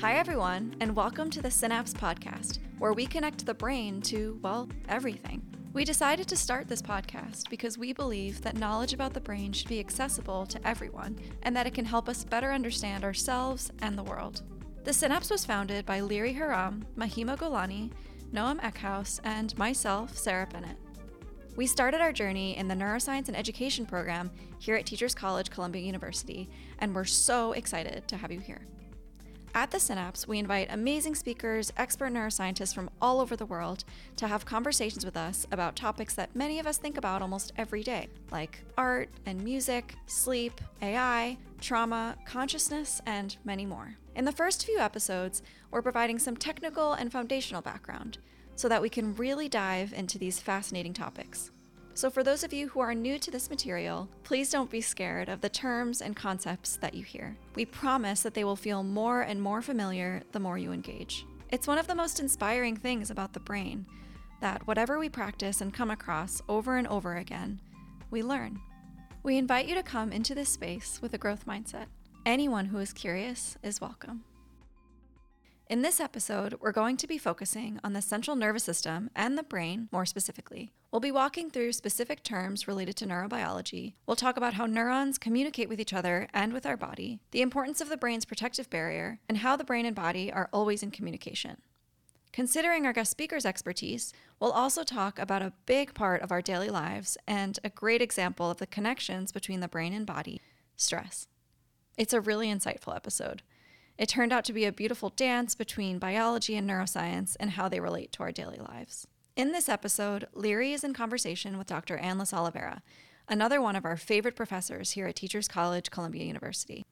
Hi, everyone, and welcome to the Synapse Podcast, where we connect the brain to, well, everything. We decided to start this podcast because we believe that knowledge about the brain should be accessible to everyone and that it can help us better understand ourselves and the world. The Synapse was founded by Liri Haram, Mahima Golani, Noam Ekhaus, and myself, Sarah Bennett. We started our journey in the Neuroscience and Education program here at Teachers College, Columbia University, and we're so excited to have you here. At the Synapse, we invite amazing speakers, expert neuroscientists from all over the world to have conversations with us about topics that many of us think about almost every day, like art and music, sleep, AI, trauma, consciousness, and many more. In the first few episodes, we're providing some technical and foundational background so that we can really dive into these fascinating topics. So, for those of you who are new to this material, please don't be scared of the terms and concepts that you hear. We promise that they will feel more and more familiar the more you engage. It's one of the most inspiring things about the brain that whatever we practice and come across over and over again, we learn. We invite you to come into this space with a growth mindset. Anyone who is curious is welcome. In this episode, we're going to be focusing on the central nervous system and the brain more specifically. We'll be walking through specific terms related to neurobiology. We'll talk about how neurons communicate with each other and with our body, the importance of the brain's protective barrier, and how the brain and body are always in communication. Considering our guest speaker's expertise, we'll also talk about a big part of our daily lives and a great example of the connections between the brain and body stress. It's a really insightful episode. It turned out to be a beautiful dance between biology and neuroscience and how they relate to our daily lives. In this episode, Liri is in conversation with Dr. Anlys Olivera, another one of our favorite professors here at Teachers College, Columbia University.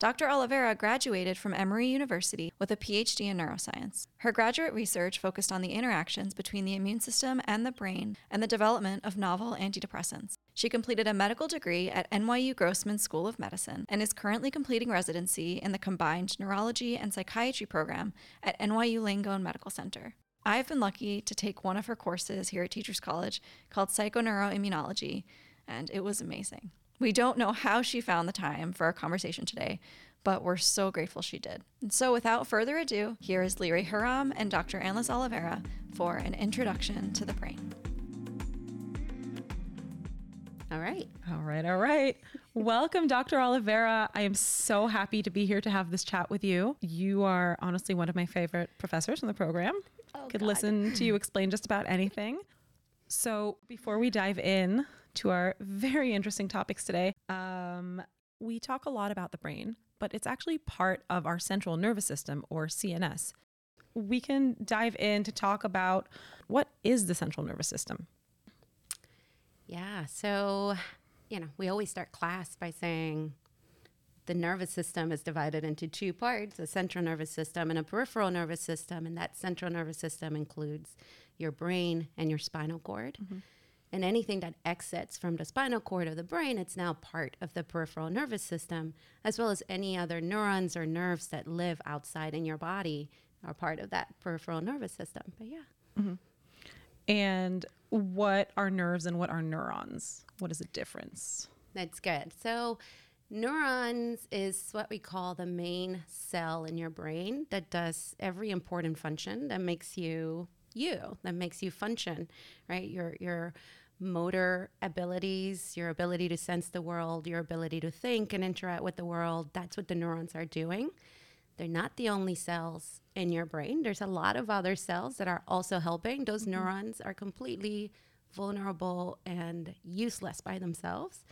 Dr. Olivera graduated from Emory University with a PhD in neuroscience. Her graduate research focused on the interactions between the immune system and the brain and the development of novel antidepressants. She completed a medical degree at NYU Grossman School of Medicine and is currently completing residency in the combined neurology and psychiatry program at NYU Langone Medical Center. I've been lucky to take one of her courses here at Teachers College called Psychoneuroimmunology, and it was amazing. We don't know how she found the time for our conversation today, but we're so grateful she did. And so, without further ado, here is Liri Haram and Dr. Anlys Olivera for an introduction to the brain. All right. All right. All right. Welcome, Dr. Olivera. I am so happy to be here to have this chat with you. You are honestly one of my favorite professors in the program. Oh, Could God. listen to you explain just about anything. So, before we dive in to our very interesting topics today, um, we talk a lot about the brain, but it's actually part of our central nervous system or CNS. We can dive in to talk about what is the central nervous system. Yeah. So, you know, we always start class by saying the nervous system is divided into two parts a central nervous system and a peripheral nervous system. And that central nervous system includes your brain and your spinal cord. And anything that exits from the spinal cord of the brain, it's now part of the peripheral nervous system, as well as any other neurons or nerves that live outside in your body are part of that peripheral nervous system. But yeah. Mm-hmm. And what are nerves and what are neurons? What is the difference? That's good. So, neurons is what we call the main cell in your brain that does every important function that makes you you, that makes you function, right? Your your motor abilities, your ability to sense the world, your ability to think and interact with the world, that's what the neurons are doing. They're not the only cells in your brain. There's a lot of other cells that are also helping. Those neurons are completely vulnerable and useless by themselves.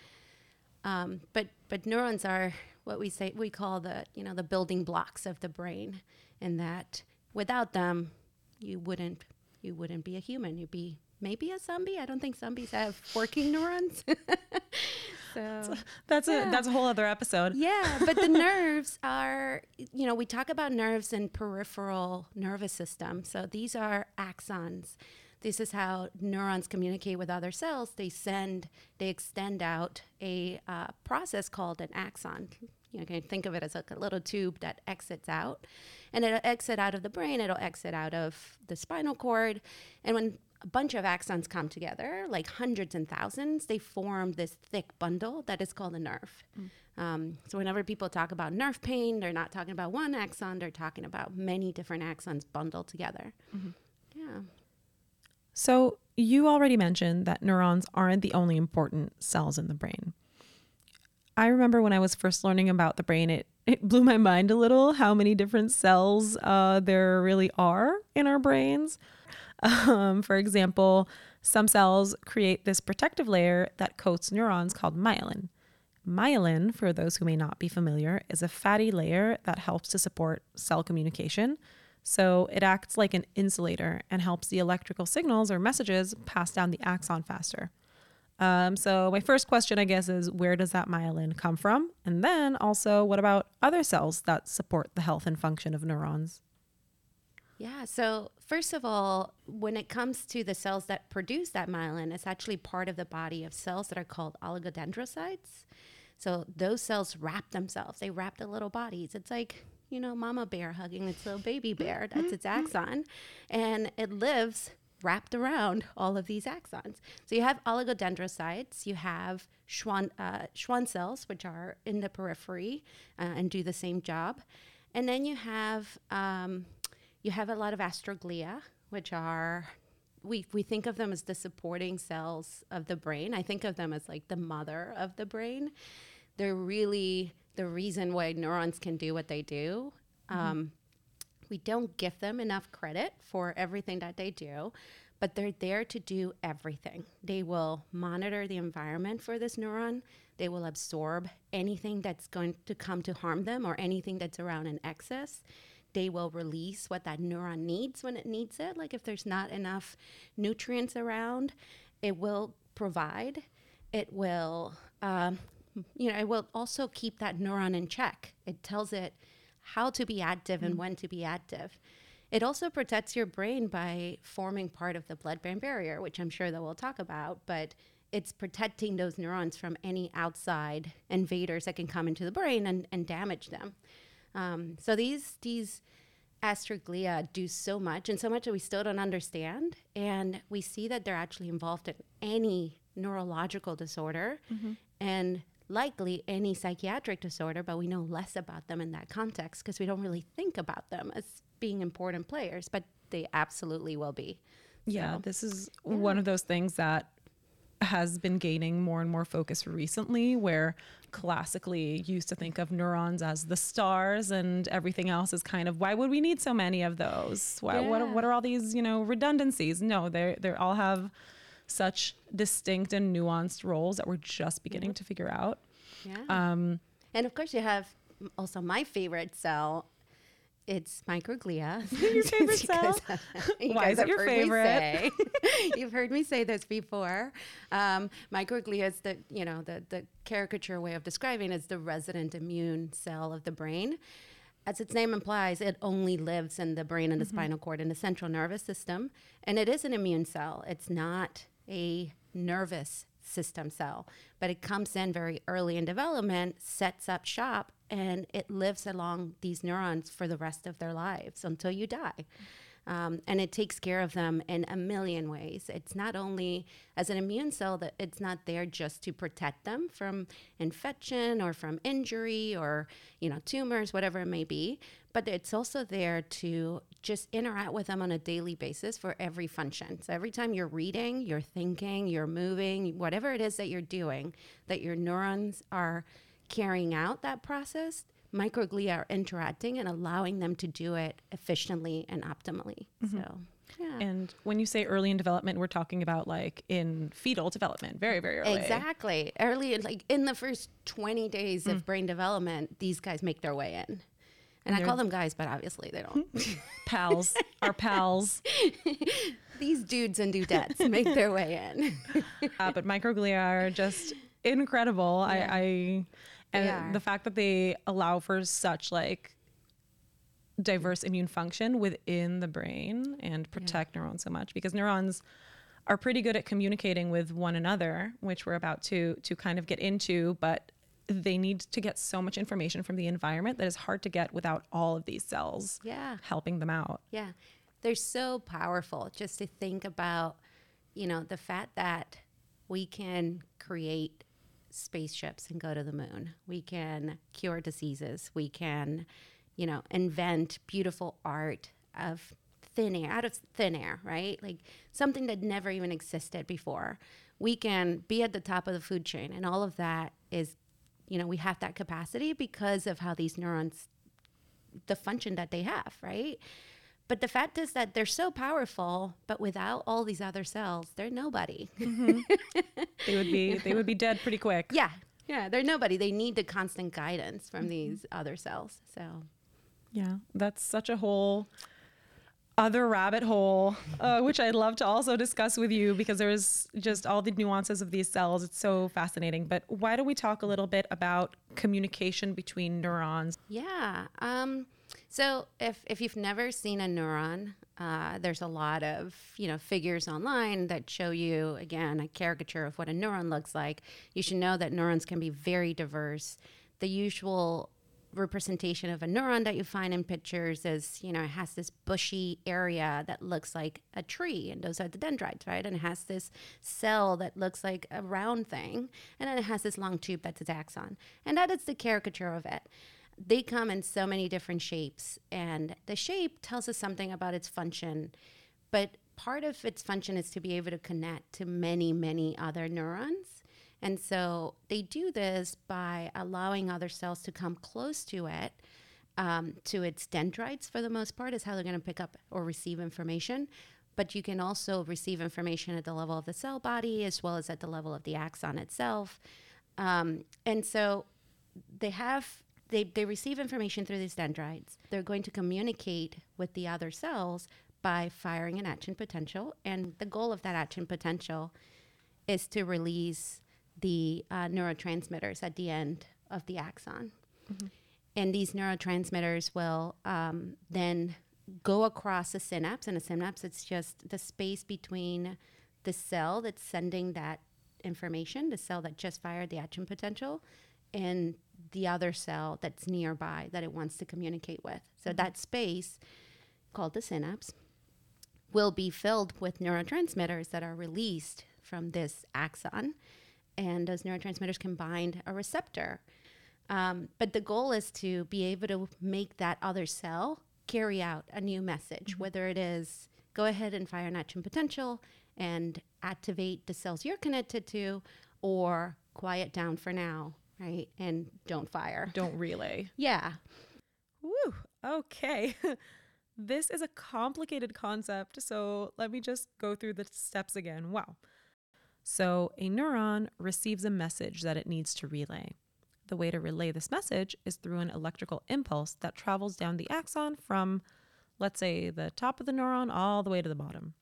Um, but but neurons are what we say we call the you know the building blocks of the brain, and that without them, you wouldn't you wouldn't be a human. You'd be maybe a zombie. I don't think zombies have working neurons. so That's a that's a whole other episode. yeah, but the nerves are, you know, we talk about nerves and peripheral nervous system. So these are axons. This is how neurons communicate with other cells. They send, they extend out a uh, process called an axon. You know, you can think of it as like a little tube that exits out, and it'll exit out of the brain. It'll exit out of the spinal cord, and when a bunch of axons come together, like hundreds and thousands, they form this thick bundle that is called a nerve. Um, so whenever people talk about nerve pain, they're not talking about one axon, they're talking about many different axons bundled together. Yeah. So, you already mentioned that neurons aren't the only important cells in the brain. I remember when I was first learning about the brain, it, it blew my mind a little how many different cells uh, there really are in our brains. Um, for example, some cells create this protective layer that coats neurons called myelin. Myelin, for those who may not be familiar, is a fatty layer that helps to support cell communication. So it acts like an insulator and helps the electrical signals or messages pass down the axon faster. Um, so my first question, I guess, is where does that myelin come from? And then also, what about other cells that support the health and function of neurons? Yeah. So, first of all, when it comes to the cells that produce that myelin, it's actually part of the body of cells that are called oligodendrocytes. So, those cells wrap themselves, they wrap the little bodies. It's like, you know, mama bear hugging its little baby bear. That's its axon. And it lives wrapped around all of these axons. So, you have oligodendrocytes, you have Schwann, uh, Schwann cells, which are in the periphery uh, and do the same job. And then you have um, you have a lot of astroglia, which are we we think of them as the supporting cells of the brain. I think of them as like the mother of the brain. They're really the reason why neurons can do what they do. Um, we don't give them enough credit for everything that they do, but they're there to do everything. They will monitor the environment for this neuron. They will absorb anything that's going to come to harm them or anything that's around in excess they will release what that neuron needs when it needs it. Like if there's not enough nutrients around, it will provide. It will, um, you know, it will also keep that neuron in check. It tells it how to be active and when to be active. It also protects your brain by forming part of the blood brain barrier, which I'm sure that we'll talk about, but it's protecting those neurons from any outside invaders that can come into the brain and, and damage them. Um, so these these astroglia do so much and so much that we still don't understand, and we see that they're actually involved in any neurological disorder and likely any psychiatric disorder, but we know less about them in that context because we don't really think about them as being important players, but they absolutely will be. Yeah, So- this is one of those things that has been gaining more and more focus recently where classically used to think of neurons as the stars and everything else is kind of why would we need so many of those why, what, are, Yeah. what are all these you know redundancies no they they all have such distinct and nuanced roles that we're just beginning to figure out Yeah. um and of course, you have also my favorite cell. It's microglia. Your favorite cell? you Why is it your favorite? say- you've heard me say this before. Um, microglia is the you know the the caricature way of describing is the resident immune cell of the brain. As its name implies, it only lives in the brain and the spinal cord and the central nervous system, and it is an immune cell. It's not a nervous system cell, but it comes in very early in development, sets up shop, and it lives along these neurons for the rest of their lives until you die. Um, and it takes care of them in a million ways. It's not only as an immune cell that it's not there just to protect them from infection or from injury or you know tumors, whatever it may be, but it's also there to just interact with them on a daily basis for every function. So every time you're reading, you're thinking, you're moving, whatever it is that you're doing, that your neurons are carrying out that process, microglia are interacting and allowing them to do it efficiently and optimally. Mm-hmm. So, yeah. and when you say early in development we're talking about like in fetal development very very early Exactly. Early, in, like in the first 20 days of mm. brain development, these guys make their way in. And I call them guys, but obviously they don't. Hmm. pals our pals these dudes and dudettes make their way in. uh, but microglia are just incredible. I, I They Uh, and are. the fact that they allow for such like diverse immune function within the brain and protect neurons so much because neurons are pretty good at communicating with one another, which we're about to to kind of get into, but they need to get so much information from the environment that is hard to get without all of these cells Yeah. helping them out. Yeah. They're so powerful just to think about you know, the fact that we can create spaceships and go to the moon, we can cure diseases, we can, you know, invent beautiful art of thin air, out of thin air, right? Like something that never even existed before. We can be at the top of the food chain, and all of that is, you know, we have that capacity because of how these neurons, the function that they have, right? But the fact is that they're so powerful, but without all these other cells, they're nobody. They would be they would be dead pretty quick. yeah. Yeah, they're nobody. They need the constant guidance from these other cells. So, Yeah, that's such a whole other rabbit hole, uh, which I'd love to also discuss with you because there's just all the nuances of these cells. It's so fascinating. But why don't we talk a little bit about communication between neurons? yeah. Um, so if, if you've never seen a neuron, uh, there's a lot of you know figures online that show you again a caricature of what a neuron looks like. You should know that neurons can be very diverse. The usual representation of a neuron that you find in pictures is, you know, it has this bushy area that looks like a tree, and those are the dendrites, right? And it has this cell that looks like a round thing, and then it has this long tube that's its axon. And that is the caricature of it. They come in so many different shapes, and the shape tells us something about its function, but part of its function is to be able to connect to many, many other neurons. And so they do this by allowing other cells to come close to it, um, to its dendrites for the most part, is how they're going to pick up or receive information. But you can also receive information at the level of the cell body as well as at the level of the axon itself. Um, and so they have they, they receive information through these dendrites. They're going to communicate with the other cells by firing an action potential. And the goal of that action potential is to release the uh, neurotransmitters at the end of the axon. And these neurotransmitters will um, then go across a synapse. And a synapse, it's just the space between the cell that's sending that information, the cell that just fired the action potential, and the other cell that's nearby that it wants to communicate with. So that space, called the synapse, will be filled with neurotransmitters that are released from this axon. And those neurotransmitters can bind a receptor. Um, but the goal is to be able to make that other cell carry out a new message, whether it is go ahead and fire an action potential and activate the cells you're connected to, or quiet down for now, right? And don't fire. Don't relay. Yeah. Woo. Okay. this is a complicated concept, so let me just go through the steps again. Wow. So, a neuron receives a message that it needs to relay. The way to relay this message is through an electrical impulse that travels down the axon from, let's say, the top of the neuron all the way to the bottom.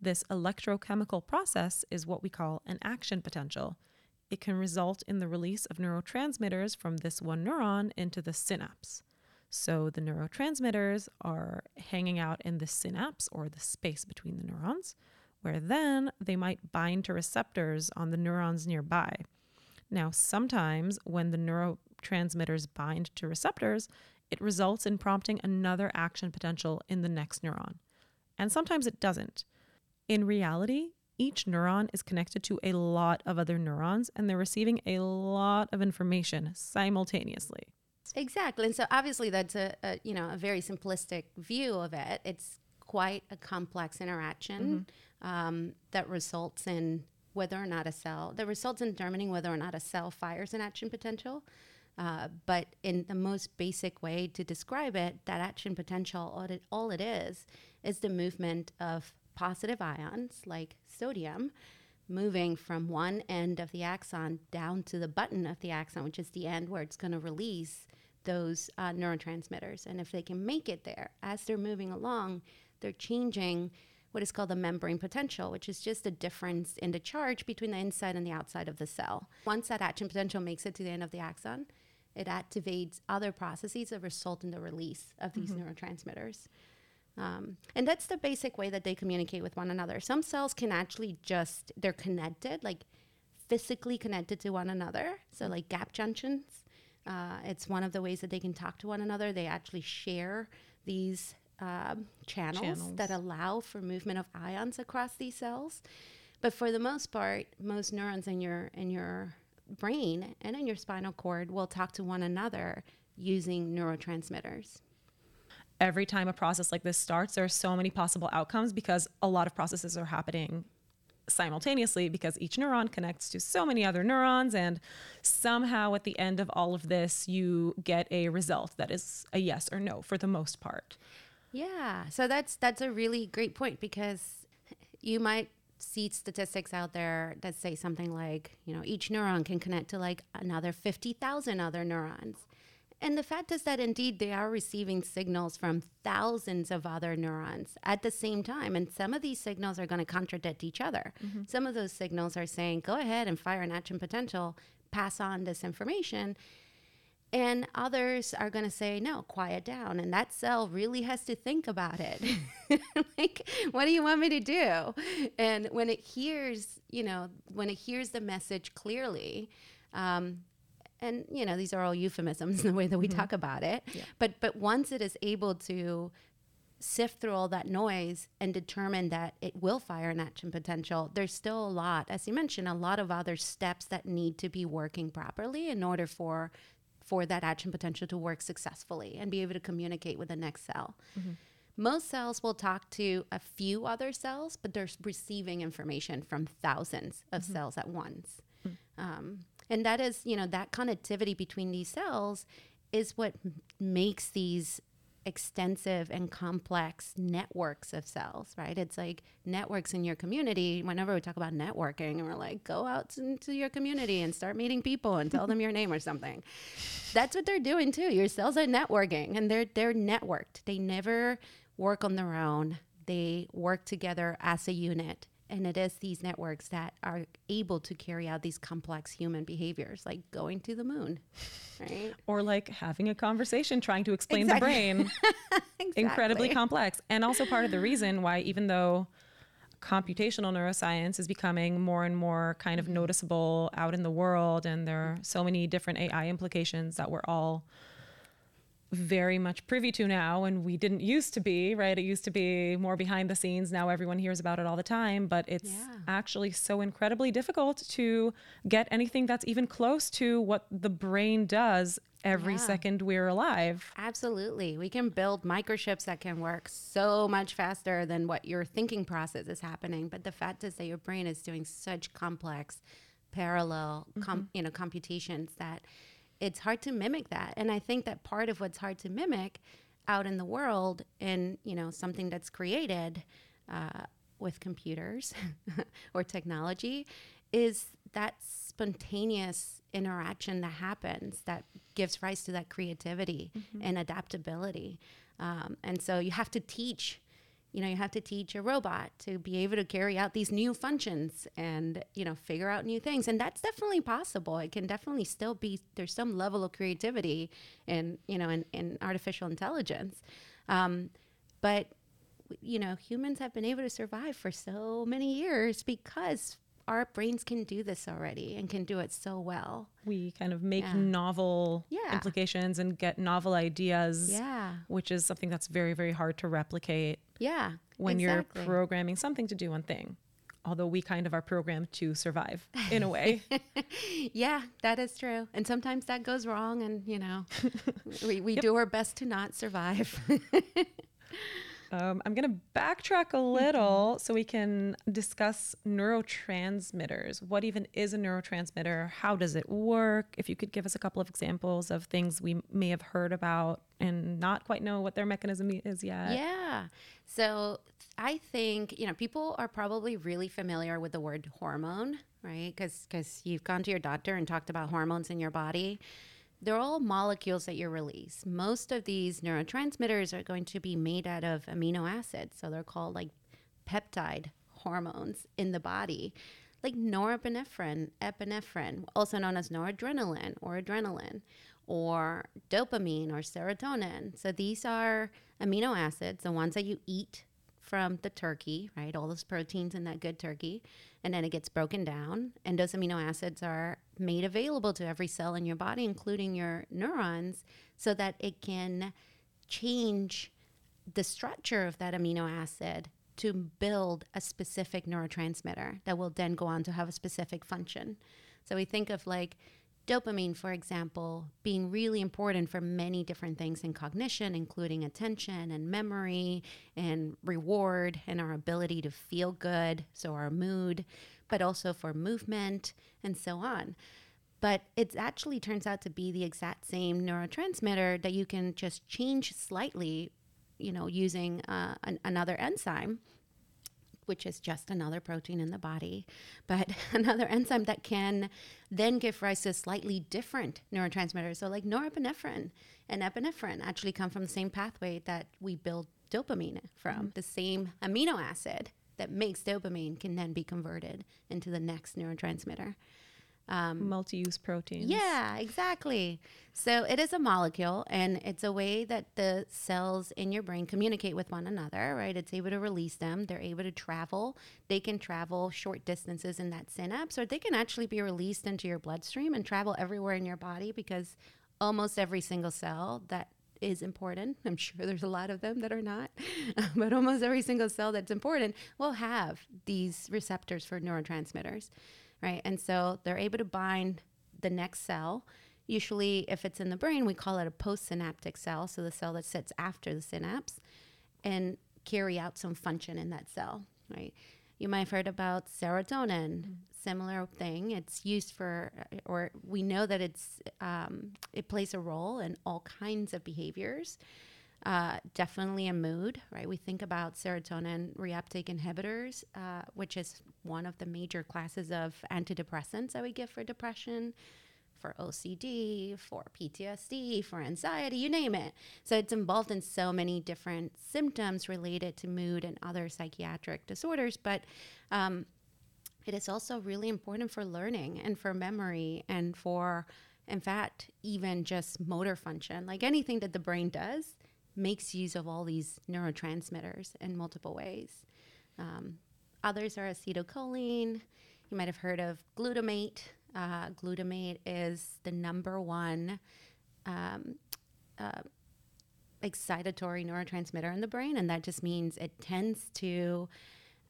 This electrochemical process is what we call an action potential. It can result in the release of neurotransmitters from this one neuron into the synapse. So the neurotransmitters are hanging out in the synapse or the space between the neurons, where then they might bind to receptors on the neurons nearby. Now, sometimes when the neurotransmitters bind to receptors, it results in prompting another action potential in the next neuron. And sometimes it doesn't. In reality, each neuron is connected to a lot of other neurons and they're receiving a lot of information simultaneously. Exactly. And so obviously that's a, a you know a very simplistic view of it. It's quite a complex interaction um, that results in whether or not a cell that results in determining whether or not a cell fires an action potential. Uh, but in the most basic way to describe it, that action potential, all it, all it is, is the movement of positive ions like sodium moving from one end of the axon down to the button of the axon, which is the end where it's going to release those uh, neurotransmitters. And if they can make it there as they're moving along, they're changing what is called the membrane potential, which is just a difference in the charge between the inside and the outside of the cell. Once that action potential makes it to the end of the axon, it activates other processes that result in the release of these neurotransmitters. Um, and that's the basic way that they communicate with one another. Some cells can actually just, they're connected, like physically connected to one another. So, like gap junctions, uh, it's one of the ways that they can talk to one another. They actually share these um, channels, Channels. that allow for movement of ions across these cells. But for the most part, most neurons in your in your brain and in your spinal cord will talk to one another using neurotransmitters. Every time a process like this starts, there are so many possible outcomes because a lot of processes are happening simultaneously because each neuron connects to so many other neurons and somehow at the end of all of this you get a result that is a yes or no for the most part. Yeah, so that's that's a really great point because you might see statistics out there that say something like, you know, each neuron can connect to like another 50,000 other neurons. And the fact is that indeed they are receiving signals from thousands of other neurons at the same time. And some of these signals are going to contradict each other. Some of those signals are saying, go ahead and fire an action potential, pass on this information. And others are going to say, no, quiet down. And that cell really has to think about it. like, what do you want me to do? And when it hears, you know, when it hears the message clearly, um, and you know these are all euphemisms in the way that we mm-hmm. talk about it. But but once it is able to sift through all that noise and determine that it will fire an action potential there's still a lot as you mentioned a lot of other steps that need to be working properly in order for for that action potential to work successfully and be able to communicate with the next cell. Mm-hmm. Most cells will talk to a few other cells but they're receiving information from thousands of mm-hmm. cells at once. Mm. Um, and that is, you know, that connectivity between these cells is what m- makes these extensive and complex networks of cells, right? It's like networks in your community. Whenever we talk about networking, and we're like, go out into your community and start meeting people and tell them your name or something. That's what they're doing too. Your cells are networking, and they're they're networked. They never work on their own. They work together as a unit. And it is these networks that are able to carry out these complex human behaviors, like going to the moon, right? Or like having a conversation trying to explain Exactly. the brain. incredibly complex. And also part of the reason why, even though computational neuroscience is becoming more and more kind Mm-hmm. of noticeable out in the world, and there are so many different AI implications that we're all very much privy to now and we didn't used to be right it used to be more behind the scenes now everyone hears about it all the time but it's Yeah. actually so incredibly difficult to get anything that's even close to what the brain does every Yeah. second we're alive Absolutely. We can build microchips that can work so much faster than what your thinking process is happening. But the fact is that your brain is doing such complex, parallel, com- mm-hmm. you know, computations that it's hard to mimic that. And I think that part of what's hard to mimic out in the world in, you know, something that's created uh, with computers or technology is that spontaneous interaction that happens that gives rise to that creativity and adaptability. Um, and so you have to teach, you know, you have to teach a robot to be able to carry out these new functions and, you know, figure out new things. And that's definitely possible. It can definitely still be, there's some level of creativity in, you know, in, in artificial intelligence. Um, but you know, humans have been able to survive for so many years because our brains can do this already and can do it so well. we kind of make Yeah. novel Yeah. implications and get novel ideas Yeah. which is something that's very very hard to replicate Yeah. when exactly. you're programming something to do one thing although we kind of are programmed to survive in a way Yeah, that is true. And sometimes that goes wrong and, you know, we, we do our best to not survive. um, i'm going to backtrack a little so we can discuss neurotransmitters what even is a neurotransmitter how does it work if you could give us a couple of examples of things we may have heard about and not quite know what their mechanism is yet Yeah. So I think, you know, people are probably really familiar with the word hormone, right? Because you've gone to your doctor and talked about hormones in your body. They're all molecules that you release. Most of these neurotransmitters are going to be made out of amino acids. So they're called like peptide hormones in the body, like norepinephrine, epinephrine, also known as noradrenaline or adrenaline, or dopamine or serotonin. So these are amino acids, the ones that you eat from the turkey, right? All those proteins in that good turkey. And then it gets broken down. And those amino acids are made available to every cell in your body, including your neurons, so that it can change the structure of that amino acid to build a specific neurotransmitter that will then go on to have a specific function. So we think of like dopamine, for example, being really important for many different things in cognition, including attention and memory and reward and our ability to feel good, so our mood, but also for movement and so on. But it actually turns out to be the exact same neurotransmitter that you can just change slightly, you know, using uh, an, another enzyme which is just another protein in the body, but another enzyme that can then give rise to slightly different neurotransmitters. So, like norepinephrine and epinephrine actually come from the same pathway that we build dopamine from. Mm-hmm. The same amino acid that makes dopamine can then be converted into the next neurotransmitter um, multi-use proteins. Yeah, exactly. So it is a molecule, and it's a way that the cells in your brain communicate with one another. Right? It's able to release them. They're able to travel. They can travel short distances in that synapse, or they can actually be released into your bloodstream and travel everywhere in your body because almost every single cell that is important. I'm sure there's a lot of them that are not, but almost every single cell that's important will have these receptors for neurotransmitters right? And so they're able to bind the next cell. Usually, if it's in the brain, we call it a postsynaptic cell, so the cell that sits after the synapse, and carry out some function in that cell, right? You might have heard about serotonin, mm-hmm. similar thing. It's used for, or we know that it's um, it plays a role in all kinds of behaviors. Uh, definitely a mood, right? We think about serotonin reuptake inhibitors, uh, which is one of the major classes of antidepressants that we give for depression, for OCD, for PTSD, for anxiety, you name it. So it's involved in so many different symptoms related to mood and other psychiatric disorders. But um, it is also really important for learning and for memory and for, in fact, even just motor function. Like anything that the brain does makes use of all these neurotransmitters in multiple ways. Um, others are acetylcholine. You might have heard of glutamate. Uh, glutamate is the number one um, uh, excitatory neurotransmitter in the brain, and that just means it tends to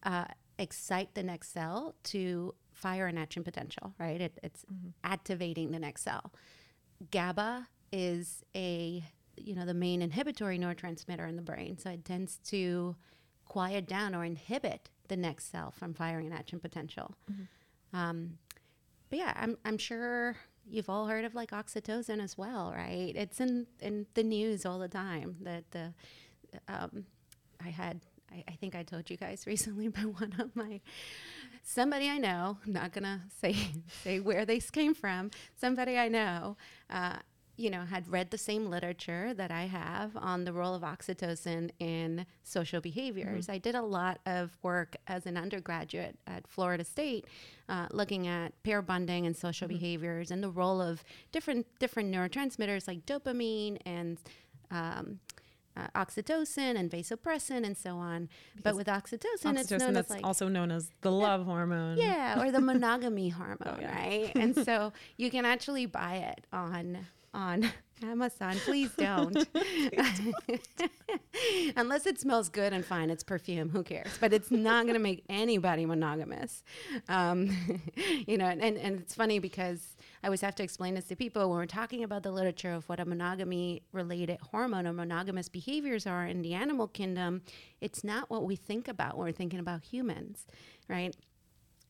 uh, excite the next cell to fire an action potential, right? It, it's mm-hmm. activating the next cell. GABA is a you know the main inhibitory neurotransmitter in the brain, so it tends to quiet down or inhibit the next cell from firing an action potential. Mm-hmm. Um, but yeah, I'm I'm sure you've all heard of like oxytocin as well, right? It's in in the news all the time that the um, I had I, I, think I told you guys recently by one of my somebody I know, not gonna say say where they came from, somebody I know uh, you know, had read the same literature that I have on the role of oxytocin in social behaviors. Mm-hmm. I did a lot of work as an undergraduate at Florida State, uh, looking at pair bonding and social mm-hmm. behaviors and the role of different different neurotransmitters like dopamine and um, uh, oxytocin and vasopressin and so on. Because but with oxytocin, oxytocin, it's known that's as like, also known as the love hormone. Yeah, or the monogamy hormone, oh, yeah. right? And so you can actually buy it on on Amazon. Please don't. Unless it smells good and fine, it's perfume. Who cares? But it's not going to make anybody monogamous. Um, you know, and, and it's funny because I always have to explain this to people when we're talking about the literature of what a monogamy related hormone or monogamous behaviors are in the animal kingdom. It's not what we think about when we're thinking about humans, right?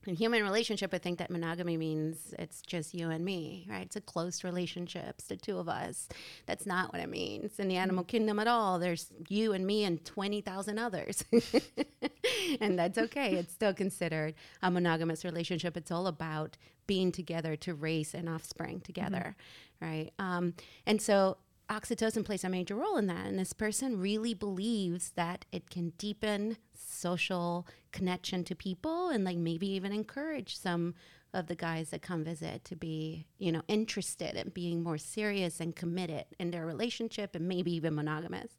In human relationship, I think that monogamy means it's just you and me, right? It's a close relationship, it's the two of us. That's not what it means in the animal mm. kingdom at all. There's you and me and 20,000 others. and that's okay. It's still considered a monogamous relationship. It's all about being together to raise an offspring together, mm-hmm. right? Um, and so oxytocin plays a major role in that. And this person really believes that it can deepen social connection to people and like maybe even encourage some of the guys that come visit to be, you know, interested in being more serious and committed in their relationship and maybe even monogamous.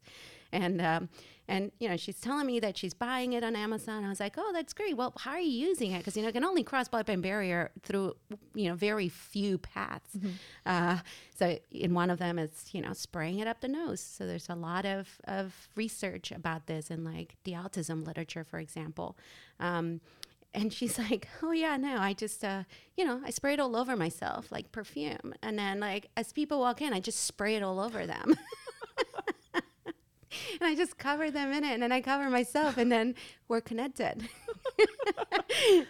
And um, and you know, she's telling me that she's buying it on Amazon. I was like, oh, that's great. Well, how are you using it? Because you know, it can only cross blood-brain barrier through you know very few paths. Mm-hmm. Uh, so in one of them, it's you know spraying it up the nose. So there's a lot of of research about this in like the autism literature, for example. Um, and she's like, "Oh yeah, no, I just, uh, you know, I spray it all over myself like perfume, and then like as people walk in, I just spray it all over them." and I just cover them in it, and then I cover myself, and then we're connected.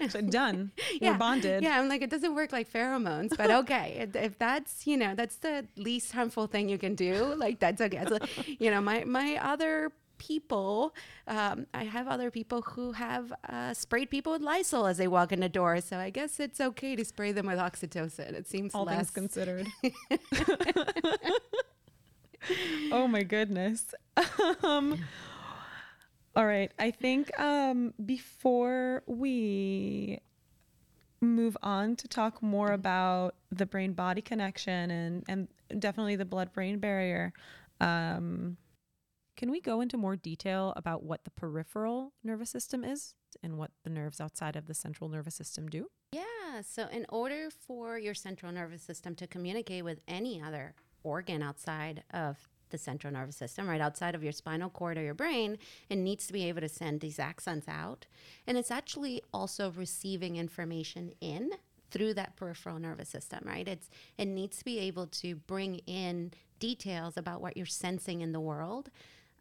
So done. We're bonded. Yeah, I'm like, it doesn't work like pheromones, but okay. if, if that's, you know, that's the least harmful thing you can do, like that's okay. So, you know, my my other people, um, I have other people who have uh, sprayed people with Lysol as they walk in the door. So I guess it's okay to spray them with oxytocin. It seems All less. things considered. Oh my goodness. Um, all right. I think um, before we move on to talk more about the brain body connection and, and definitely the blood brain barrier, um, can we go into more detail about what the peripheral nervous system is and what the nerves outside of the central nervous system do? Yeah. So, in order for your central nervous system to communicate with any other organ outside of the central nervous system, right outside of your spinal cord or your brain, it needs to be able to send these axons out. And it's actually also receiving information in through that peripheral nervous system, right? It's it needs to be able to bring in details about what you're sensing in the world.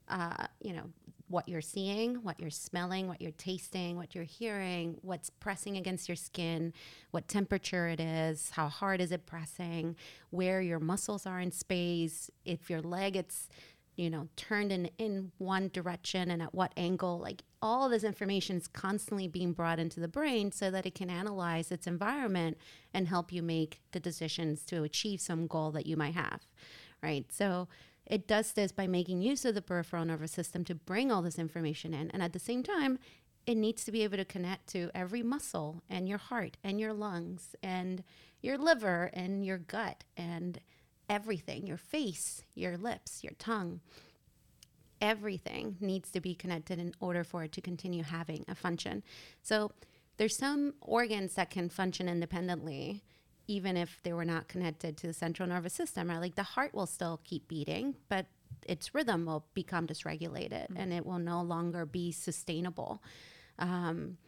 Uh, you know, what you're seeing, what you're smelling, what you're tasting, what you're hearing, what's pressing against your skin, what temperature it is, how hard is it pressing, where your muscles are in space, if your leg it's you know turned in in one direction and at what angle like all this information is constantly being brought into the brain so that it can analyze its environment and help you make the decisions to achieve some goal that you might have right? So it does this by making use of the peripheral nervous system to bring all this information in. And at the same time, it needs to be able to connect to every muscle and your heart and your lungs and your liver and your gut and everything your face, your lips, your tongue. Everything needs to be connected in order for it to continue having a function. So, there's some organs that can function independently even if they were not connected to the central nervous system, right? Like the heart will still keep beating, but its rhythm will become dysregulated mm-hmm. and it will no longer be sustainable. Um,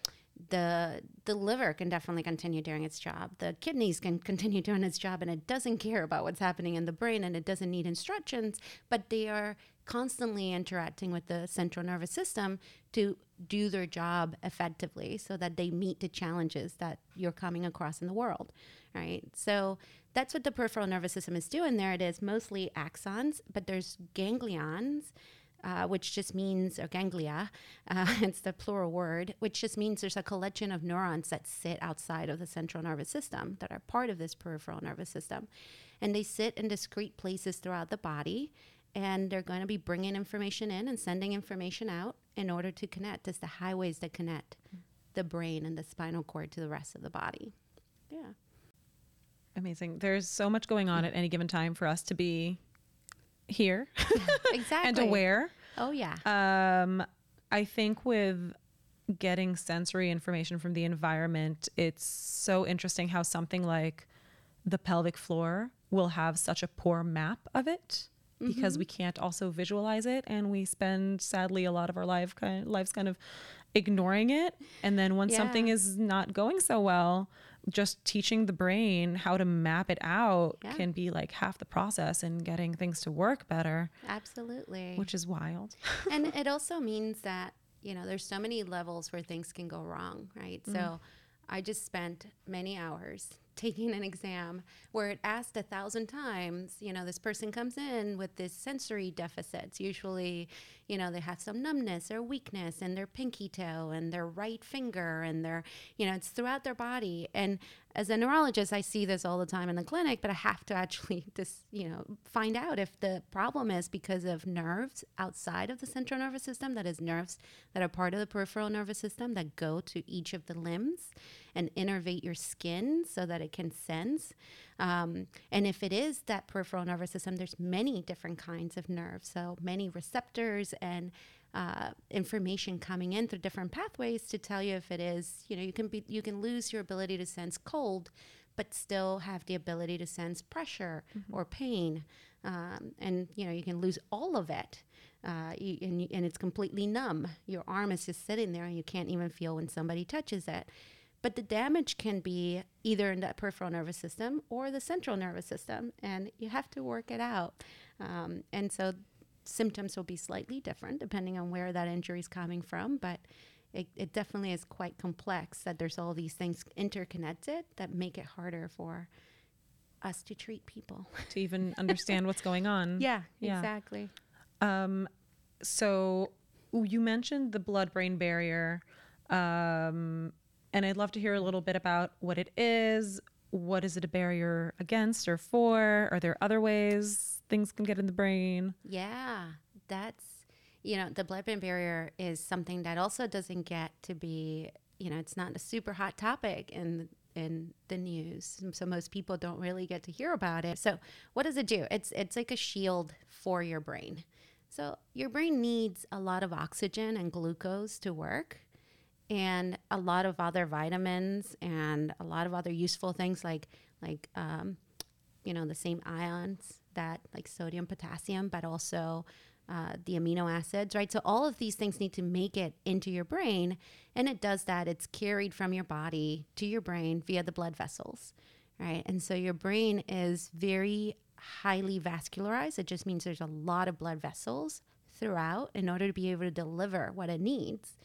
the the liver can definitely continue doing its job. The kidneys can continue doing its job, and it doesn't care about what's happening in the brain, and it doesn't need instructions. But they are constantly interacting with the central nervous system to do their job effectively, so that they meet the challenges that you're coming across in the world right? So that's what the peripheral nervous system is doing there. It is mostly axons, but there's ganglions. Uh, which just means, or ganglia, uh, it's the plural word, which just means there's a collection of neurons that sit outside of the central nervous system that are part of this peripheral nervous system. And they sit in discrete places throughout the body, and they're going to be bringing information in and sending information out in order to connect. It's the highways that connect the brain and the spinal cord to the rest of the body. Yeah. Amazing. There's so much going on at any given time for us to be here. exactly. and aware. Oh yeah. Um I think with getting sensory information from the environment, it's so interesting how something like the pelvic floor will have such a poor map of it mm-hmm. because we can't also visualize it and we spend sadly a lot of our life kind of, lives kind of ignoring it and then when yeah. something is not going so well just teaching the brain how to map it out yeah. can be like half the process in getting things to work better. Absolutely. Which is wild. and it also means that, you know, there's so many levels where things can go wrong, right? Mm. So I just spent many hours taking an exam where it asked a thousand times, you know, this person comes in with this sensory deficits. Usually, you know, they have some numbness or weakness in their pinky toe and their right finger and their, you know, it's throughout their body. And as a neurologist, I see this all the time in the clinic, but I have to actually just, you know, find out if the problem is because of nerves outside of the central nervous system, that is nerves that are part of the peripheral nervous system that go to each of the limbs and innervate your skin so that it can sense. Um, and if it is that peripheral nervous system, there's many different kinds of nerves, so many receptors and uh, information coming in through different pathways to tell you if it is, you know, you can be, you can lose your ability to sense cold, but still have the ability to sense pressure mm-hmm. or pain, um, and you know, you can lose all of it. Uh, you, and, and it's completely numb. Your arm is just sitting there, and you can't even feel when somebody touches it. But the damage can be either in the peripheral nervous system or the central nervous system, and you have to work it out. Um, and so symptoms will be slightly different depending on where that injury is coming from, but it, it definitely is quite complex that there's all these things interconnected that make it harder for us to treat people. To even understand what's going on. Yeah, yeah. exactly. Um, so you mentioned the blood brain barrier. Um, and I'd love to hear a little bit about what it is. What is it a barrier against or for? Are there other ways things can get in the brain. Yeah, that's you know the blood-brain barrier is something that also doesn't get to be you know it's not a super hot topic in in the news so most people don't really get to hear about it so what does it do it's it's like a shield for your brain so your brain needs a lot of oxygen and glucose to work and a lot of other vitamins and a lot of other useful things like like um, you know the same ions that like sodium, potassium, but also uh, the amino acids, right? So all of these things need to make it into your brain, and it does that. It's carried from your body to your brain via the blood vessels, right? And so your brain is very highly vascularized. It just means there's a lot of blood vessels throughout in order to be able to deliver what it needs.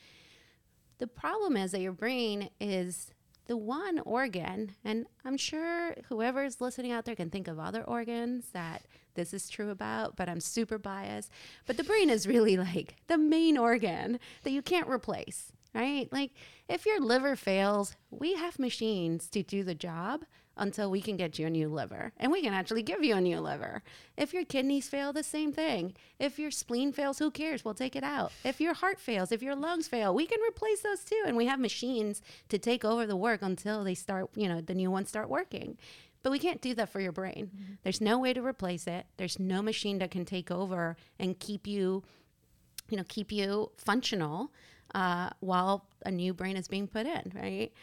The problem is that your brain is the one organ, and I'm sure whoever's listening out there can think of other organs that this is true about, but I'm super biased. But the brain is really like the main organ that you can't replace, right? Like if your liver fails, we have machines to do the job until we can get you a new liver. And we can actually give you a new liver. If your kidneys fail, the same thing. If your spleen fails, who cares? We'll take it out. If your heart fails, if your lungs fail, we can replace those too. And we have machines to take over the work until they start, you know, the new ones start working. But we can't do that for your brain. Mm-hmm. There's no way to replace it. There's no machine that can take over and keep you, you know, keep you functional uh, while a new brain is being put in, right?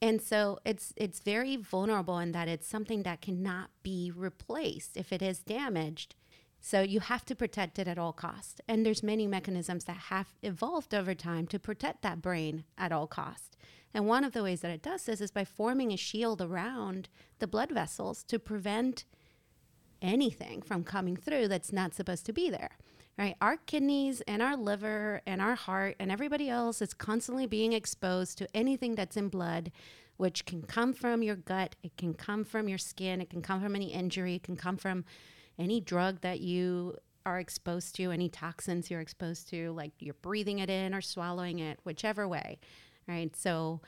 And so it's it's very vulnerable in that it's something that cannot be replaced if it is damaged. So you have to protect it at all cost. And there's many mechanisms that have evolved over time to protect that brain at all cost. And one of the ways that it does this is by forming a shield around the blood vessels to prevent anything from coming through that's not supposed to be there right? Our kidneys and our liver and our heart and everybody else is constantly being exposed to anything that's in blood, which can come from your gut, it can come from your skin, it can come from any injury, it can come from any drug that you are exposed to, any toxins you're exposed to, like you're breathing it in or swallowing it, whichever way, right? So,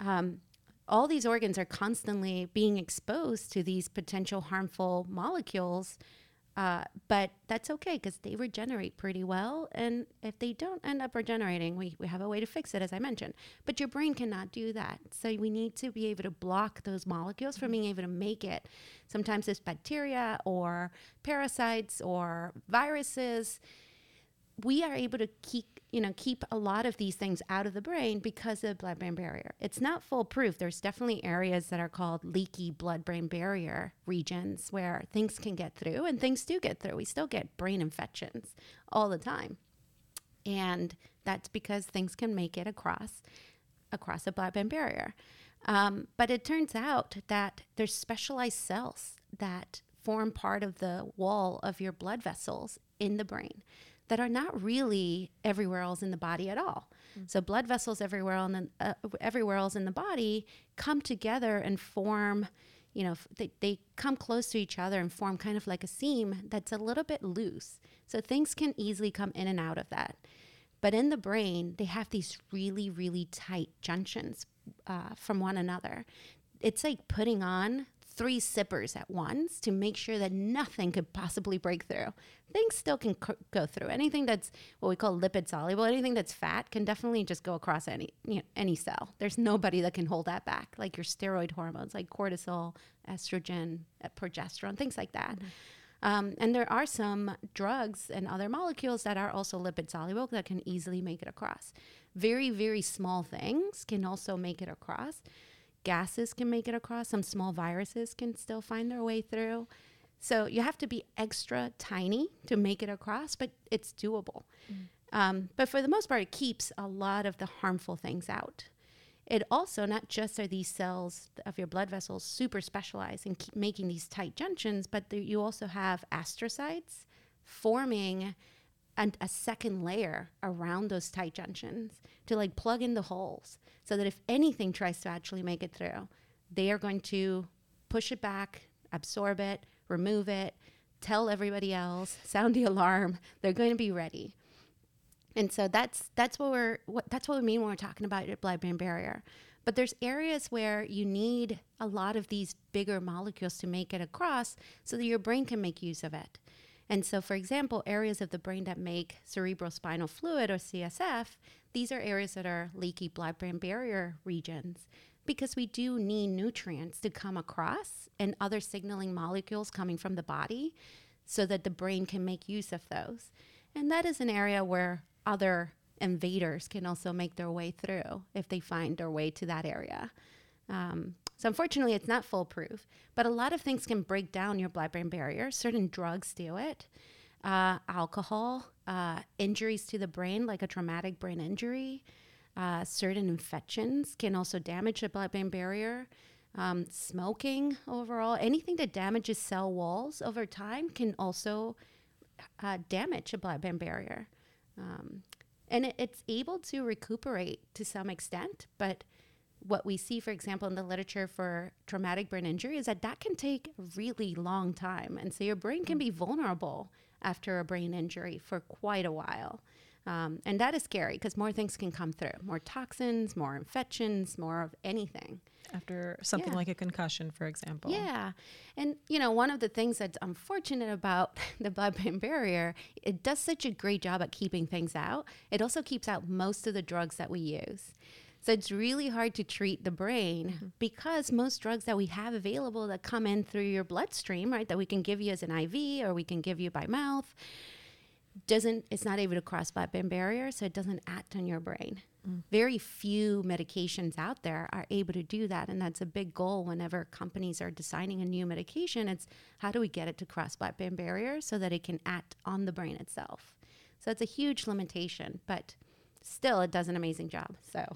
um, all these organs are constantly being exposed to these potential harmful molecules uh, but that's okay because they regenerate pretty well. And if they don't end up regenerating, we, we have a way to fix it, as I mentioned. But your brain cannot do that. So we need to be able to block those molecules from being able to make it. Sometimes it's bacteria or parasites or viruses. We are able to keep you know, keep a lot of these things out of the brain because of the blood-brain barrier. It's not foolproof. There's definitely areas that are called leaky blood-brain barrier regions where things can get through, and things do get through. We still get brain infections all the time, and that's because things can make it across across a blood-brain barrier. Um, but it turns out that there's specialized cells that form part of the wall of your blood vessels in the brain that are not really everywhere else in the body at all. Mm-hmm. So blood vessels everywhere else, in the, uh, everywhere else in the body come together and form, you know, they, they come close to each other and form kind of like a seam that's a little bit loose. So things can easily come in and out of that. But in the brain, they have these really, really tight junctions uh, from one another it's like putting on three sippers at once to make sure that nothing could possibly break through. Things still can co- go through. Anything that's what we call lipid soluble, anything that's fat can definitely just go across any you know, any cell. There's nobody that can hold that back, like your steroid hormones, like cortisol, estrogen, uh, progesterone, things like that. Mm-hmm. Um, and there are some drugs and other molecules that are also lipid soluble that can easily make it across. Very, very small things can also make it across gases can make it across. Some small viruses can still find their way through. So you have to be extra tiny to make it across, but it's doable. Mm. Um, but for the most part, it keeps a lot of the harmful things out. It also, not just are these cells of your blood vessels super specialized in keep making these tight junctions, but you also have astrocytes forming an, a second layer around those tight junctions to like plug in the holes so that if anything tries to actually make it through, they are going to push it back, absorb it, remove it, tell everybody else, sound the alarm. They're going to be ready. And so that's that's what we're what that's what we mean when we're talking about your blood-brain barrier. But there's areas where you need a lot of these bigger molecules to make it across so that your brain can make use of it. And so, for example, areas of the brain that make cerebrospinal fluid or CSF, these are areas that are leaky blood brain barrier regions because we do need nutrients to come across and other signaling molecules coming from the body so that the brain can make use of those. And that is an area where other invaders can also make their way through if they find their way to that area. Um, so unfortunately, it's not foolproof, but a lot of things can break down your blood-brain barrier. Certain drugs do it. Uh, alcohol, uh, injuries to the brain, like a traumatic brain injury, uh, certain infections can also damage the blood-brain barrier. Um, smoking overall, anything that damages cell walls over time can also uh, damage a blood-brain barrier. Um, and it, it's able to recuperate to some extent, but what we see, for example, in the literature for traumatic brain injury is that that can take a really long time. And so your brain can be vulnerable after a brain injury for quite a while. Um, and that is scary because more things can come through more toxins, more infections, more of anything. After something yeah. like a concussion, for example. Yeah. And, you know, one of the things that's unfortunate about the blood brain barrier, it does such a great job at keeping things out. It also keeps out most of the drugs that we use. So it's really hard to treat the brain mm-hmm. because most drugs that we have available that come in through your bloodstream, right, that we can give you as an IV or we can give you by mouth, doesn't it's not able to cross blood-brain barrier, so it doesn't act on your brain. Mm. Very few medications out there are able to do that, and that's a big goal whenever companies are designing a new medication. It's how do we get it to cross blood-brain barrier so that it can act on the brain itself. So it's a huge limitation, but still, it does an amazing job. So.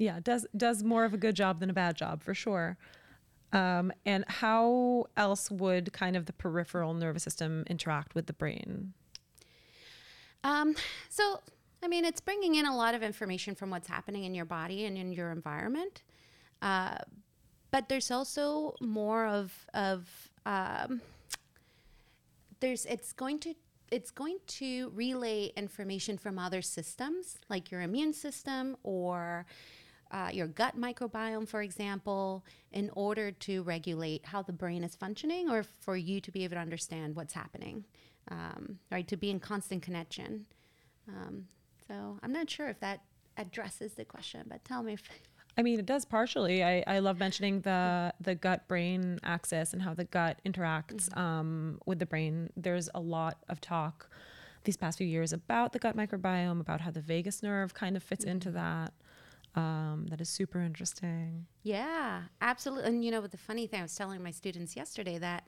Yeah, does does more of a good job than a bad job for sure. Um, and how else would kind of the peripheral nervous system interact with the brain? Um, so, I mean, it's bringing in a lot of information from what's happening in your body and in your environment. Uh, but there's also more of of um, there's it's going to it's going to relay information from other systems like your immune system or uh, your gut microbiome, for example, in order to regulate how the brain is functioning or for you to be able to understand what's happening, um, right? To be in constant connection. Um, so I'm not sure if that addresses the question, but tell me if. I mean, it does partially. I, I love mentioning the the gut brain axis and how the gut interacts mm-hmm. um, with the brain. There's a lot of talk these past few years about the gut microbiome, about how the vagus nerve kind of fits mm-hmm. into that. Um, that is super interesting. Yeah, absolutely. And you know, the funny thing, I was telling my students yesterday that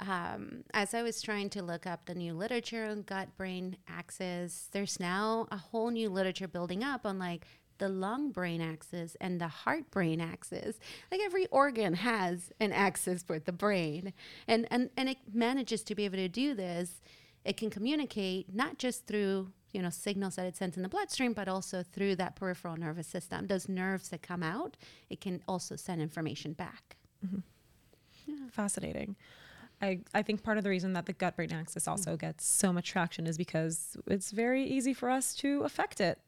um, as I was trying to look up the new literature on gut brain axis, there's now a whole new literature building up on like the lung brain axis and the heart brain axis. Like every organ has an axis for the brain. And, and, and it manages to be able to do this. It can communicate not just through you know signals that it sends in the bloodstream but also through that peripheral nervous system those nerves that come out it can also send information back mm-hmm. yeah. fascinating I, I think part of the reason that the gut brain axis also mm-hmm. gets so much traction is because it's very easy for us to affect it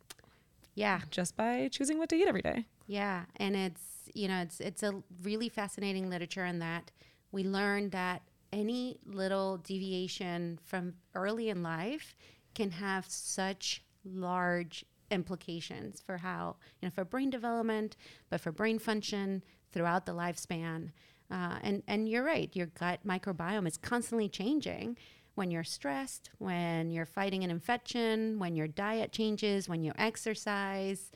yeah just by choosing what to eat every day yeah and it's you know, it's it's a really fascinating literature in that we learned that any little deviation from early in life can have such large implications for how, you know, for brain development, but for brain function throughout the lifespan. Uh, and, and you're right, your gut microbiome is constantly changing when you're stressed, when you're fighting an infection, when your diet changes, when you exercise,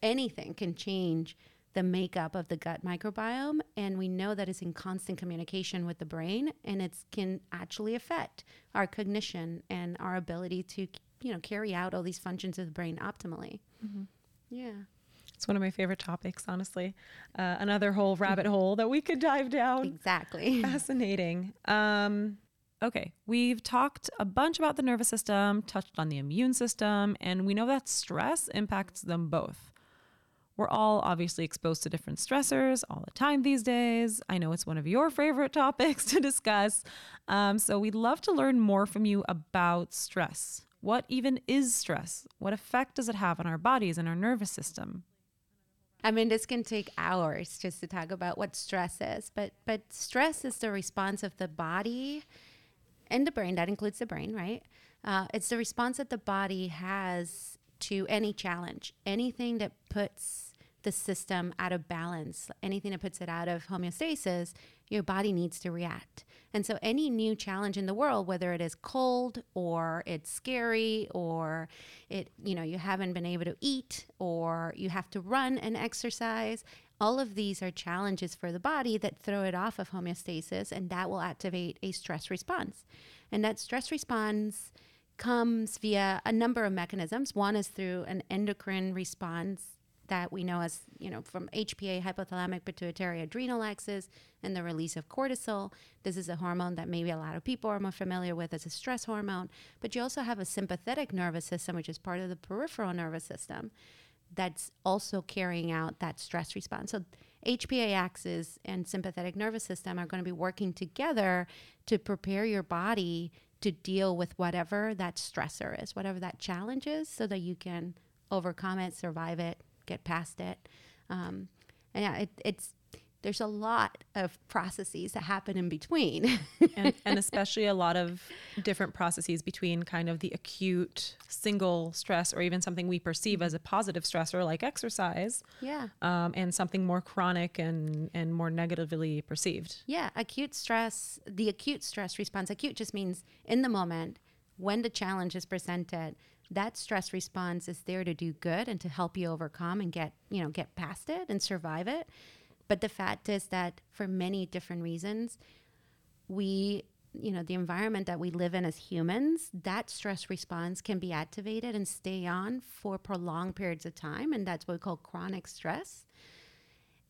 anything can change the makeup of the gut microbiome and we know that it's in constant communication with the brain and it can actually affect our cognition and our ability to you know carry out all these functions of the brain optimally. Mm-hmm. yeah. It's one of my favorite topics honestly. Uh, another whole rabbit hole that we could dive down. Exactly. Fascinating. Um, okay we've talked a bunch about the nervous system touched on the immune system and we know that stress impacts them both we're all obviously exposed to different stressors all the time these days. I know it's one of your favorite topics to discuss. Um, so we'd love to learn more from you about stress. What even is stress? What effect does it have on our bodies and our nervous system? I mean, this can take hours just to talk about what stress is, but but stress is the response of the body and the brain. That includes the brain, right? Uh, it's the response that the body has to any challenge, anything that puts the system out of balance, anything that puts it out of homeostasis, your body needs to react. And so, any new challenge in the world, whether it is cold or it's scary or it, you know, you haven't been able to eat or you have to run and exercise, all of these are challenges for the body that throw it off of homeostasis and that will activate a stress response. And that stress response comes via a number of mechanisms. One is through an endocrine response that we know as, you know, from HPA, hypothalamic pituitary adrenal axis, and the release of cortisol. This is a hormone that maybe a lot of people are more familiar with as a stress hormone. But you also have a sympathetic nervous system, which is part of the peripheral nervous system, that's also carrying out that stress response. So HPA axis and sympathetic nervous system are going to be working together to prepare your body to deal with whatever that stressor is, whatever that challenge is, so that you can overcome it, survive it, get past it. Um, and yeah, it, it's there's a lot of processes that happen in between. and, and, especially a lot of different processes between kind of the acute single stress or even something we perceive as a positive stressor like exercise. Yeah. Um, and something more chronic and, and more negatively perceived. Yeah. Acute stress, the acute stress response, acute just means in the moment when the challenge is presented, that stress response is there to do good and to help you overcome and get, you know, get past it and survive it. But the fact is that for many different reasons, we, you know, the environment that we live in as humans, that stress response can be activated and stay on for prolonged periods of time. And that's what we call chronic stress.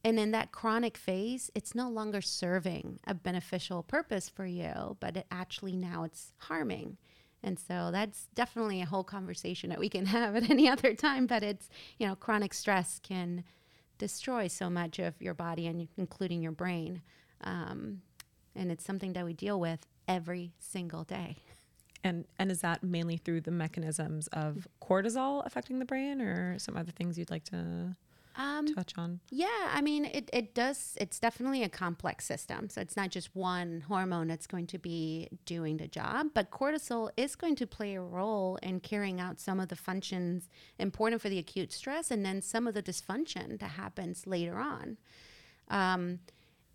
And in that chronic phase, it's no longer serving a beneficial purpose for you, but it actually now it's harming. And so that's definitely a whole conversation that we can have at any other time. But it's, you know, chronic stress can destroy so much of your body and including your brain. Um, and it's something that we deal with every single day. And and is that mainly through the mechanisms of cortisol affecting the brain, or some other things you'd like to um, touch on? Yeah, I mean, it, it does, it's definitely a complex system. So it's not just one hormone that's going to be doing the job, but cortisol is going to play a role in carrying out some of the functions important for the acute stress and then some of the dysfunction that happens later on. Um,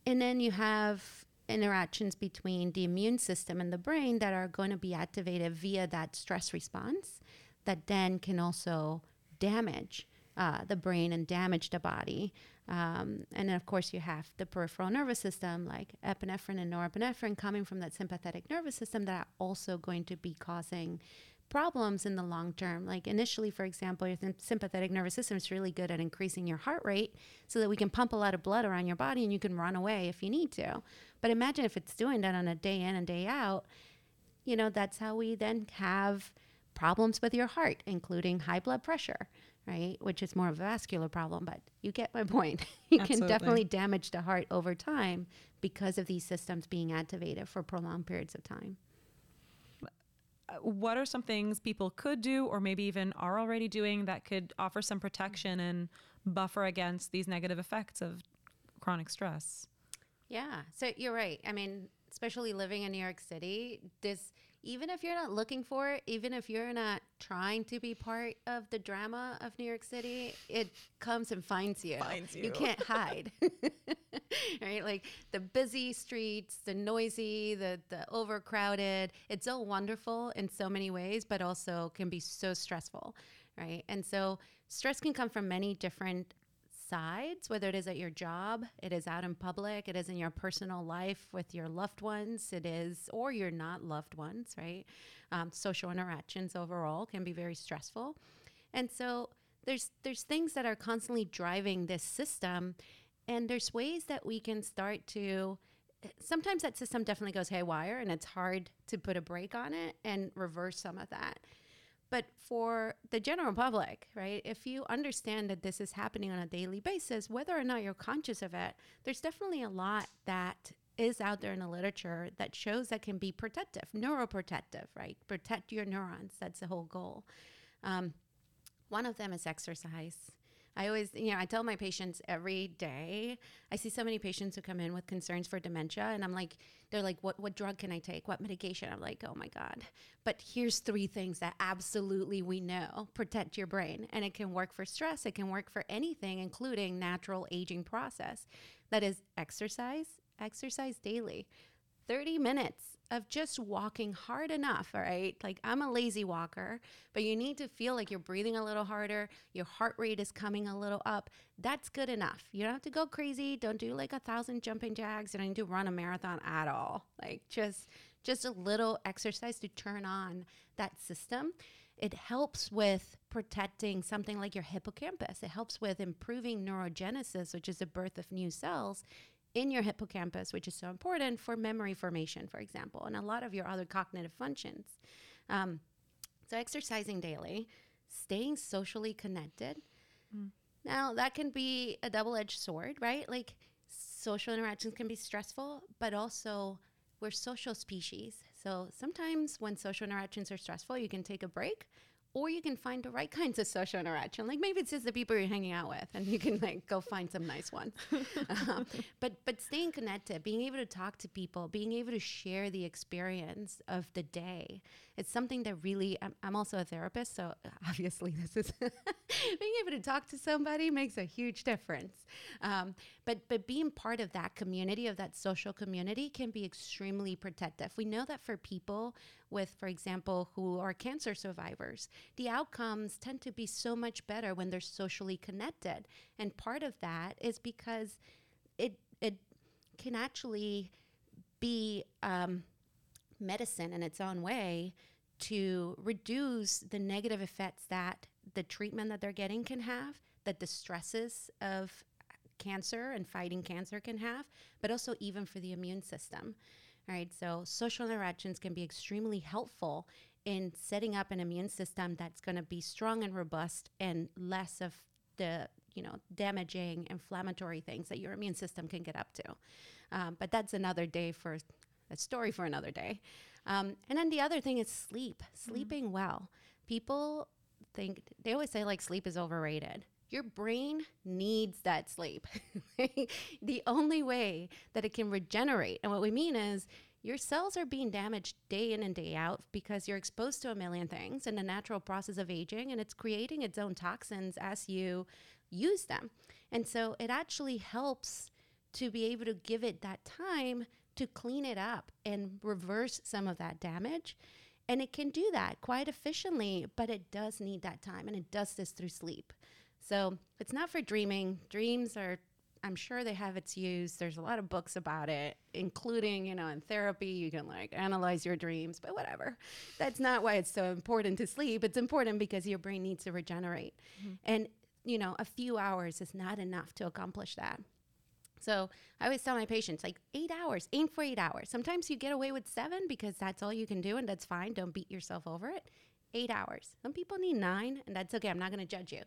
and then you have interactions between the immune system and the brain that are going to be activated via that stress response that then can also damage uh, the brain and damage the body. Um, and then, of course, you have the peripheral nervous system, like epinephrine and norepinephrine, coming from that sympathetic nervous system that are also going to be causing problems in the long term. Like initially, for example, your sympathetic nervous system is really good at increasing your heart rate so that we can pump a lot of blood around your body and you can run away if you need to. But imagine if it's doing that on a day in and day out, you know, that's how we then have problems with your heart, including high blood pressure right? Which is more of a vascular problem, but you get my point. you Absolutely. can definitely damage the heart over time because of these systems being activated for prolonged periods of time. What are some things people could do, or maybe even are already doing, that could offer some protection and buffer against these negative effects of chronic stress. Yeah. So you're right. I mean, especially living in New York City, this even if you're not looking for it, even if you're not trying to be part of the drama of New York City, it comes and finds you. Finds You you. can't hide. right? Like the busy streets, the noisy, the the overcrowded. It's so wonderful in so many ways, but also can be so stressful, right? And so stress can come from many different sides, whether it is at your job, it is out in public, it is in your personal life with your loved ones, it is, or your not loved ones, right? Um, social interactions overall can be very stressful. And so there's there's things that are constantly driving this system, and there's ways that we can start to. Sometimes that system definitely goes haywire, and it's hard to put a brake on it and reverse some of that. But for the general public, right, if you understand that this is happening on a daily basis, whether or not you're conscious of it, there's definitely a lot that is out there in the literature that shows that can be protective, neuroprotective, right? Protect your neurons. That's the whole goal. Um, one of them is exercise. I always, you know, I tell my patients every day. I see so many patients who come in with concerns for dementia, and I'm like, they're like, "What what drug can I take? What medication?" I'm like, "Oh my god!" But here's three things that absolutely we know protect your brain, and it can work for stress. It can work for anything, including natural aging process. That is exercise. Exercise daily. 30 minutes of just walking hard enough, all right? Like I'm a lazy walker, but you need to feel like you're breathing a little harder, your heart rate is coming a little up. That's good enough. You don't have to go crazy. Don't do like a thousand jumping jacks. You don't need to run a marathon at all. Like just just a little exercise to turn on that system. It helps with protecting something like your hippocampus. It helps with improving neurogenesis, which is the birth of new cells in your hippocampus, which is so important for memory formation, for example, and a lot of your other cognitive functions. Um, so, exercising daily, staying socially connected. Now, that can be a double edged sword, right? Like, social interactions can be stressful, but also we're social species. So, sometimes when social interactions are stressful, you can take a break. Or you can find the right kinds of social interaction. Like maybe it's just the people you're hanging out with, and you can like go find some nice ones. um, but but staying connected, being able to talk to people, being able to share the experience of the day, it's something that really. I'm, I'm also a therapist, so obviously this is being able to talk to somebody makes a huge difference. Um, but but being part of that community, of that social community, can be extremely protective. We know that for people with, for example, who are cancer survivors, the outcomes tend to be so much better when they're socially connected. And part of that is because it it can actually be um, medicine in its own way to reduce the negative effects that the treatment that they're getting can have, that the stresses of cancer and fighting cancer can have, but also even for the immune system. All right, so social interactions can be extremely helpful in setting up an immune system that's going to be strong and robust and less of the you know damaging inflammatory things that your immune system can get up to. Um, but that's another day for a story for another day. Um, and then the other thing is sleep, sleeping well. People think they always say like sleep is overrated. Your brain needs that sleep. the only way that it can regenerate, and what we mean is your cells are being damaged day in and day out because you're exposed to a million things in the natural process of aging, and it's creating its own toxins as you use them. And so it actually helps to be able to give it that time to clean it up and reverse some of that damage. And it can do that quite efficiently, but it does need that time and it does this through sleep. So it's not for dreaming. Dreams are, I'm sure they have its use. There's a lot of books about it, including, you know, in therapy, you can like analyze your dreams, but whatever. That's not why it's so important to sleep. It's important because your brain needs to regenerate. Mm-hmm. And, you know, a few hours is not enough to accomplish that. So I always tell my patients, like eight hours, aim for eight hours. Sometimes you get away with seven because that's all you can do, and that's fine. Don't beat yourself over it. Eight hours. Some people need nine, and that's okay. I'm not going to judge you.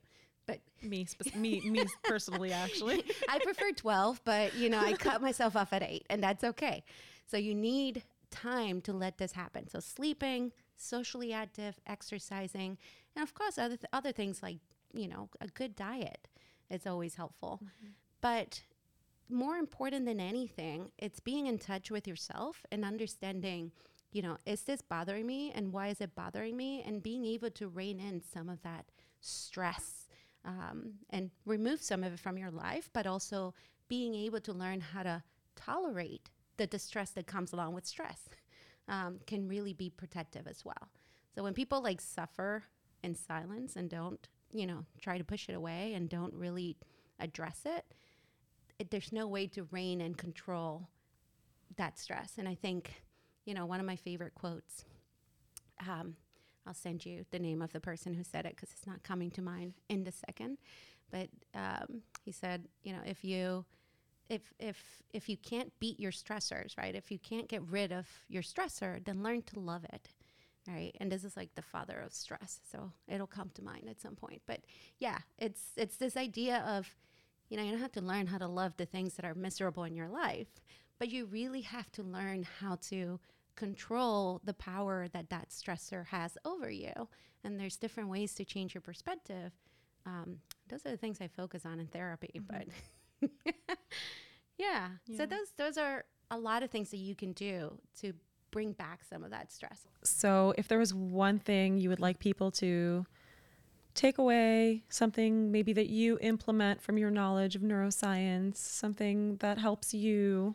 But Me, me, me personally, actually. I prefer 12, but you know, I cut myself off at eight, and that's okay. So you need time to let this happen. So sleeping, socially active, exercising, and of course, other, th- other things like, you know, a good diet is always helpful. Mm-hmm. But more important than anything, it's being in touch with yourself and understanding, you know, is this bothering me and why is it bothering me? And being able to rein in some of that stress um, and remove some of it from your life, but also being able to learn how to tolerate the distress that comes along with stress um, can really be protective as well. So when people like suffer in silence and don't, you know, try to push it away and don't really address it, it there's no way to rein and control that stress. And I think, you know, one of my favorite quotes, um, I'll send you the name of the person who said it because it's not coming to mind in the second. But um, he said, you know, if you if if if you can't beat your stressors, right? If you can't get rid of your stressor, then learn to love it. Right. And this is like the father of stress. So it'll come to mind at some point. But yeah, it's it's this idea of, you know, you don't have to learn how to love the things that are miserable in your life, but you really have to learn how to control the power that that stressor has over you. And there's different ways to change your perspective. Um, those are the things I focus on in therapy, mm-hmm. but yeah. yeah. So those those are a lot of things that you can do to bring back some of that stress. So if there was one thing you would like people to take away, something maybe that you implement from your knowledge of neuroscience, something that helps you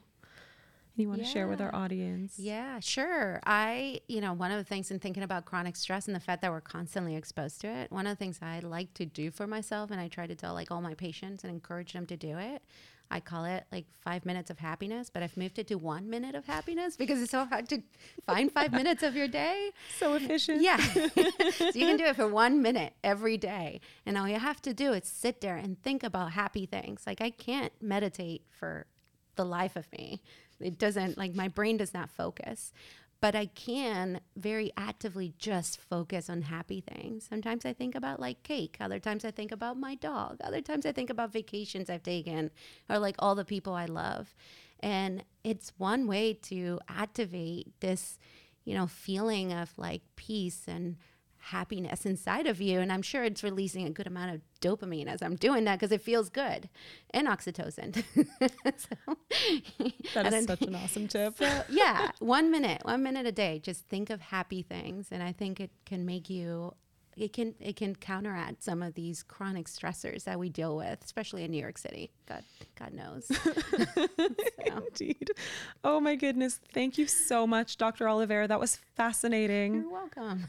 you want yeah. to share with our audience? Yeah, sure. I, you know, one of the things in thinking about chronic stress and the fact that we're constantly exposed to it, one of the things I like to do for myself, and I try to tell like all my patients and encourage them to do it. I call it like five minutes of happiness, but I've moved it to one minute of happiness because it's so hard to find five minutes of your day. So efficient. Yeah. so you can do it for one minute every day. And all you have to do is sit there and think about happy things. Like I can't meditate for the life of me it doesn't like my brain does not focus but I can very actively just focus on happy things. Sometimes I think about like cake, other times I think about my dog, other times I think about vacations I've taken or like all the people I love. And it's one way to activate this, you know, feeling of like peace and happiness inside of you. And I'm sure it's releasing a good amount of dopamine as I'm doing that because it feels good and oxytocin. so, that is such an awesome tip. So, yeah, one minute, one minute a day. Just think of happy things. And I think it can make you. It can it can counteract some of these chronic stressors that we deal with, especially in New York City. God, God knows. so. Indeed. Oh my goodness! Thank you so much, Dr. Olivera. That was fascinating. You're welcome.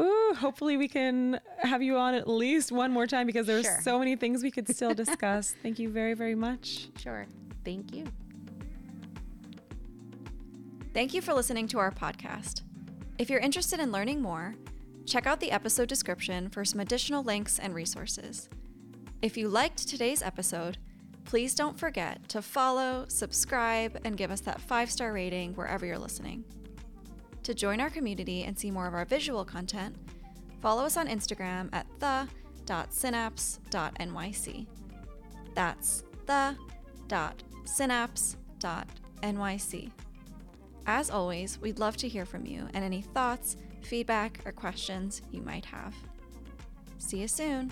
Ooh, hopefully we can have you on at least one more time because there's sure. so many things we could still discuss. Thank you very, very much. Sure. Thank you. Thank you for listening to our podcast. If you're interested in learning more, check out the episode description for some additional links and resources. If you liked today's episode, please don't forget to follow, subscribe, and give us that five star rating wherever you're listening. To join our community and see more of our visual content, follow us on Instagram at the.synapse.nyc. That's the.synapse.nyc. As always, we'd love to hear from you and any thoughts, feedback, or questions you might have. See you soon.